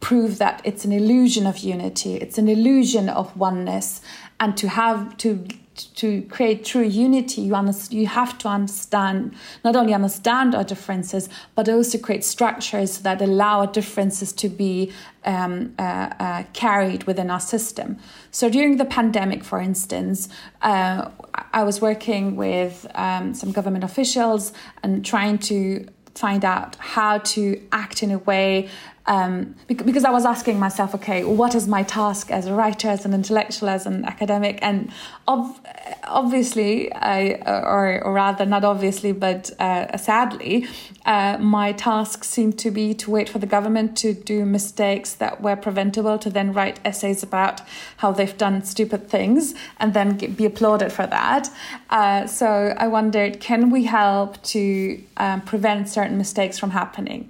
prove that it's an illusion of unity. It's an illusion of oneness. And to have to to create true unity, you, understand, you have to understand, not only understand our differences, but also create structures that allow our differences to be um, uh, uh, carried within our system. So during the pandemic, for instance, uh, I was working with um, some government officials and trying to find out how to act in a way um, because I was asking myself, okay, what is my task as a writer, as an intellectual, as an academic? And obviously, I, or, or rather, not obviously, but uh, sadly, uh, my task seemed to be to wait for the government to do mistakes that were preventable, to then write essays about how they've done stupid things and then get, be applauded for that. Uh, so I wondered, can we help to um, prevent certain mistakes from happening?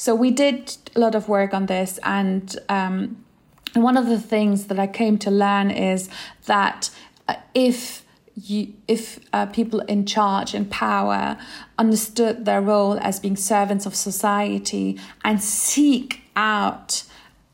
So we did a lot of work on this, and um, one of the things that I came to learn is that uh, if you, if uh, people in charge and power understood their role as being servants of society and seek out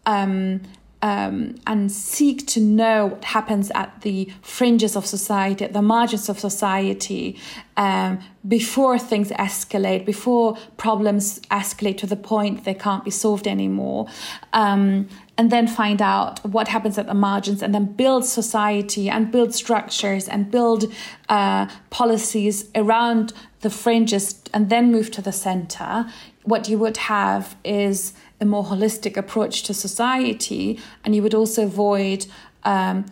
um, um, and seek to know what happens at the fringes of society, at the margins of society, um, before things escalate, before problems escalate to the point they can't be solved anymore. Um, and then find out what happens at the margins and then build society and build structures and build uh, policies around the fringes and then move to the center. What you would have is a more holistic approach to society, and you would also avoid um,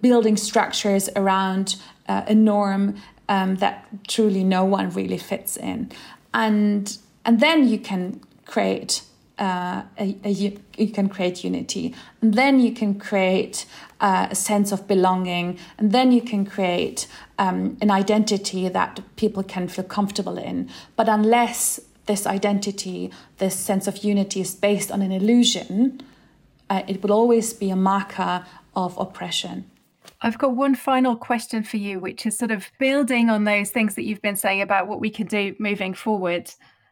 building structures around uh, a norm um, that truly no one really fits in, and and then you can create uh, a, a, you can create unity, and then you can create uh, a sense of belonging, and then you can create um, an identity that people can feel comfortable in. But unless this identity, this sense of unity is based on an illusion, uh, it will always be a marker of oppression. I've got one final question for you, which is sort of building on those things that you've been saying about what we can do moving forward.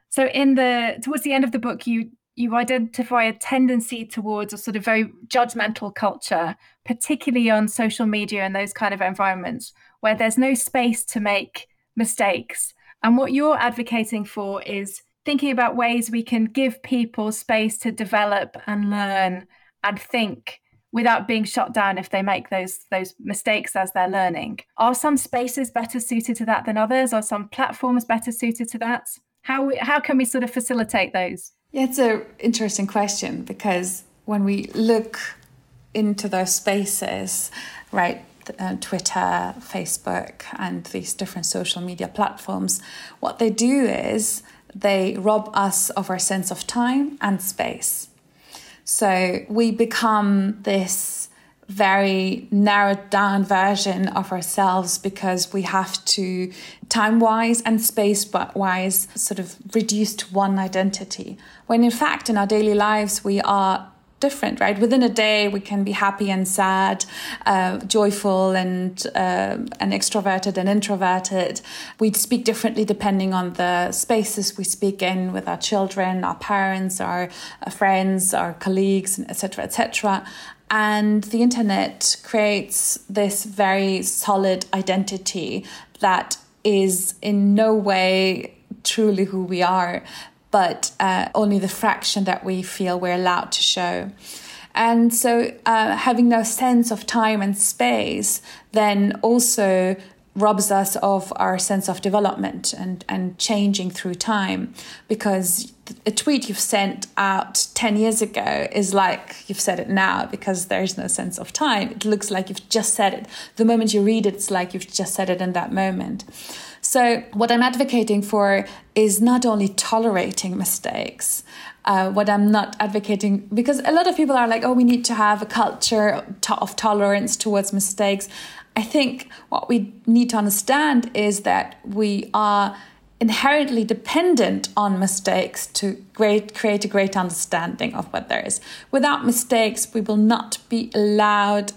So, in the towards the end of the book, you you identify a tendency towards a sort of very judgmental culture, particularly on social media and those kind of environments where there's no space to make mistakes. And what you're advocating for is thinking about ways we can give people space to develop and learn and think without being shut down if they make those those mistakes as they're learning. Are some spaces better suited to that than others? Are some platforms better suited to that? How how can we sort of facilitate those? Yeah, it's an interesting question because when we look into those spaces, right, uh, Twitter, Facebook, and these different social media platforms, what they do is they rob us of our sense of time and space. So we become this very narrowed down version of ourselves because we have to, time wise and space wise, sort of reduce to one identity. When in fact, in our daily lives, we are different, right? Within a day, we can be happy and sad, uh, joyful and uh, and extroverted and introverted. We speak differently depending on the spaces we speak in with our children, our parents, our, friends, our colleagues, etc., etc. And the internet creates this very solid identity that is in no way truly who we are but uh, only the fraction that we feel we're allowed to show. And so, uh, having no sense of time and space then also robs us of our sense of development and, and changing through time because a tweet you've sent out 10 years ago is like you've said it now because there's no sense of time. It looks like you've just said it. The moment you read it, it's like you've just said it in that moment. So, what I'm advocating for is not only tolerating mistakes. Uh, what I'm not advocating, because a lot of people are like, oh, we need to have a culture of tolerance towards mistakes. I think what we need to understand is that we are inherently dependent on mistakes to great, create a great understanding of what there is. Without mistakes, we will not be allowed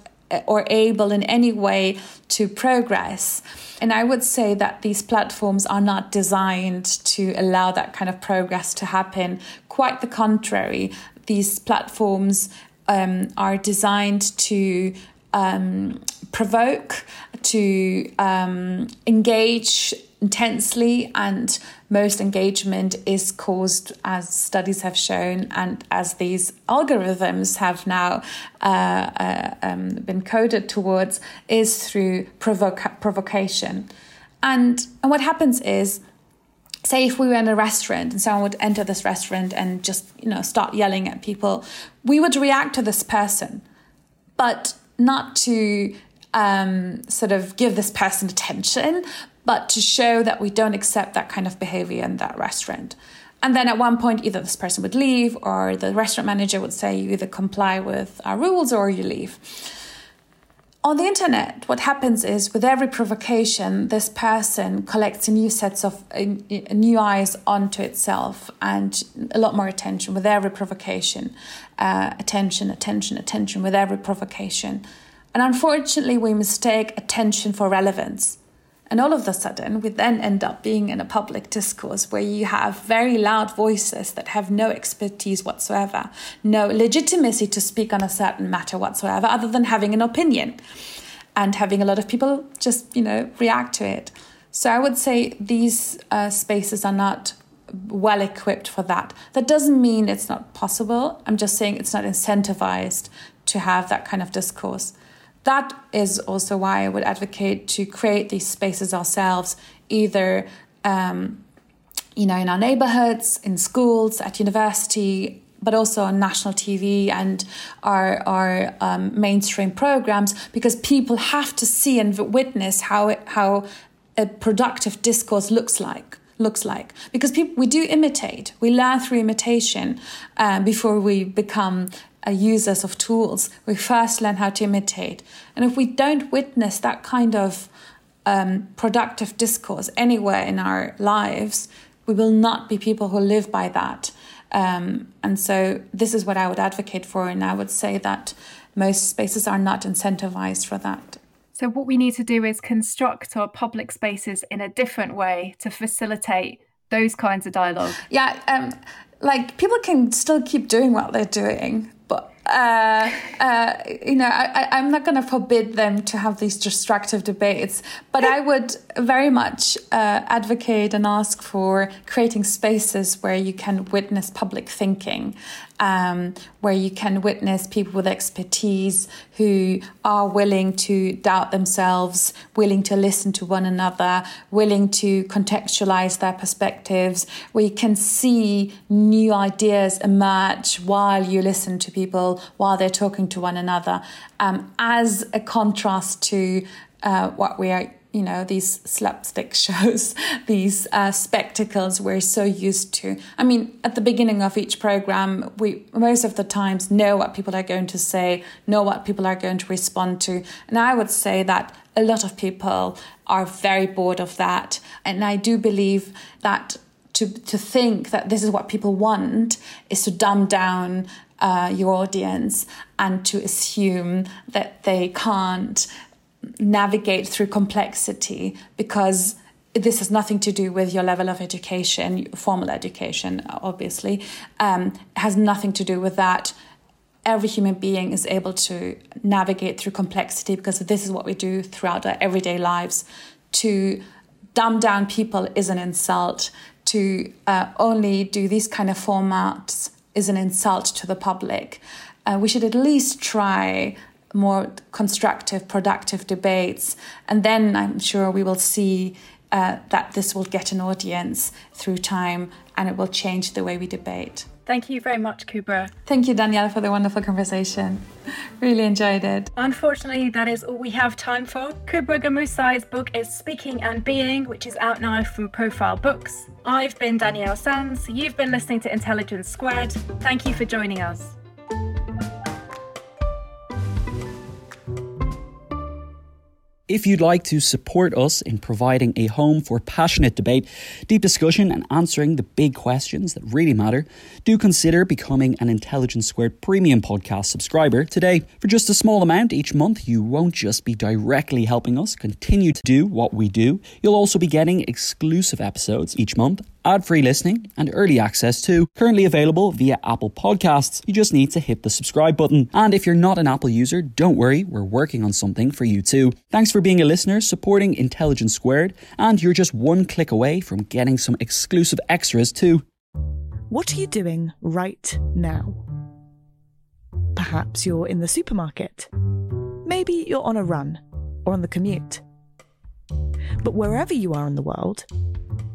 or able in any way to progress. And I would say that these platforms are not designed to allow that kind of progress to happen. Quite the contrary, these platforms um, are designed to um, provoke, to um, engage intensely and most engagement is caused as studies have shown and as these algorithms have now uh, uh, um, been coded towards is through provoca- provocation. And, and what happens is say if we were in a restaurant and someone would enter this restaurant and just you know start yelling at people we would react to this person but not to um, sort of give this person attention but to show that we don't accept that kind of behavior in that restaurant. And then at one point, either this person would leave or the restaurant manager would say, you either comply with our rules or you leave. On the internet, what happens is with every provocation, this person collects a new sets of new eyes onto itself and a lot more attention with every provocation. Uh, attention, attention, attention with every provocation. And unfortunately, we mistake attention for relevance. And all of a sudden, we then end up being in a public discourse where you have very loud voices that have no expertise whatsoever, no legitimacy to speak on a certain matter whatsoever, other than having an opinion and having a lot of people just, you know, react to it. So I would say these uh, spaces are not well equipped for that. That doesn't mean it's not possible. I'm just saying it's not incentivized to have that kind of discourse that is also why I would advocate to create these spaces ourselves, either um, you know in our neighborhoods, in schools, at university, but also on national TV and our our um, mainstream programs, because people have to see and witness how it, how a productive discourse looks like looks like. Because people we do imitate. We learn through imitation um, before we become users of tools. We first learn how to imitate. And if we don't witness that kind of um, productive discourse anywhere in our lives, we will not be people who live by that. Um, and so, this is what I would advocate for. And I would say that most spaces are not incentivized for that. So, what we need to do is construct our public spaces in a different way to facilitate those kinds of dialogue. Yeah. Um, like people can still keep doing what they're doing, uh, uh, you know, I, I'm not going to forbid them to have these destructive debates, but I would very much uh, advocate and ask for creating spaces where you can witness public thinking, um, where you can witness people with expertise who are willing to doubt themselves, willing to listen to one another, willing to contextualize their perspectives, where you can see new ideas emerge while you listen to people while they're talking to one another, um, as a contrast to uh, what we are you know these slapstick shows these uh, spectacles we're so used to. I mean at the beginning of each program we most of the times know what people are going to say know what people are going to respond to. And i would say that a lot of people are very bored of that. And i do believe that to, to think that this is what people want is to dumb down uh, your audience and to assume that they can't navigate through complexity because this has nothing to do with your level of education, formal education, obviously, um, has nothing to do with that. Every human being is able to navigate through complexity because this is what we do throughout our everyday lives. To dumb down people is an insult. To uh, only do these kind of formats is an insult to the public. Uh, we should at least try more constructive, productive debates. And then I'm sure we will see uh, that this will get an audience through time and it will change the way we debate. Thank you very much, Kubra. Thank you, Danielle, for the wonderful conversation. really enjoyed it. Unfortunately, that is all we have time for. Kubra Gümüşay's book is Speaking and Being, which is out now from Profile Books. I've been Danielle Sands. You've been listening to Intelligence Squared. Thank you for joining us. If you'd like to support us in providing a home for passionate debate, deep discussion, and answering the big questions that really matter, do consider becoming an Intelligence Squared Premium Podcast subscriber today. For just a small amount each month, you won't just be directly helping us continue to do what we do, you'll also be getting exclusive episodes each month ad free listening, and early access to. Currently available via Apple Podcasts. You just need to hit the subscribe button. And if you're not an Apple user, don't worry, we're working on something for you too. Thanks for being a listener, supporting Intelligence Squared, and you're just one click away from getting some exclusive extras too. What are you doing right now? Perhaps you're in the supermarket. Maybe you're on a run or on the commute. But wherever you are in the world,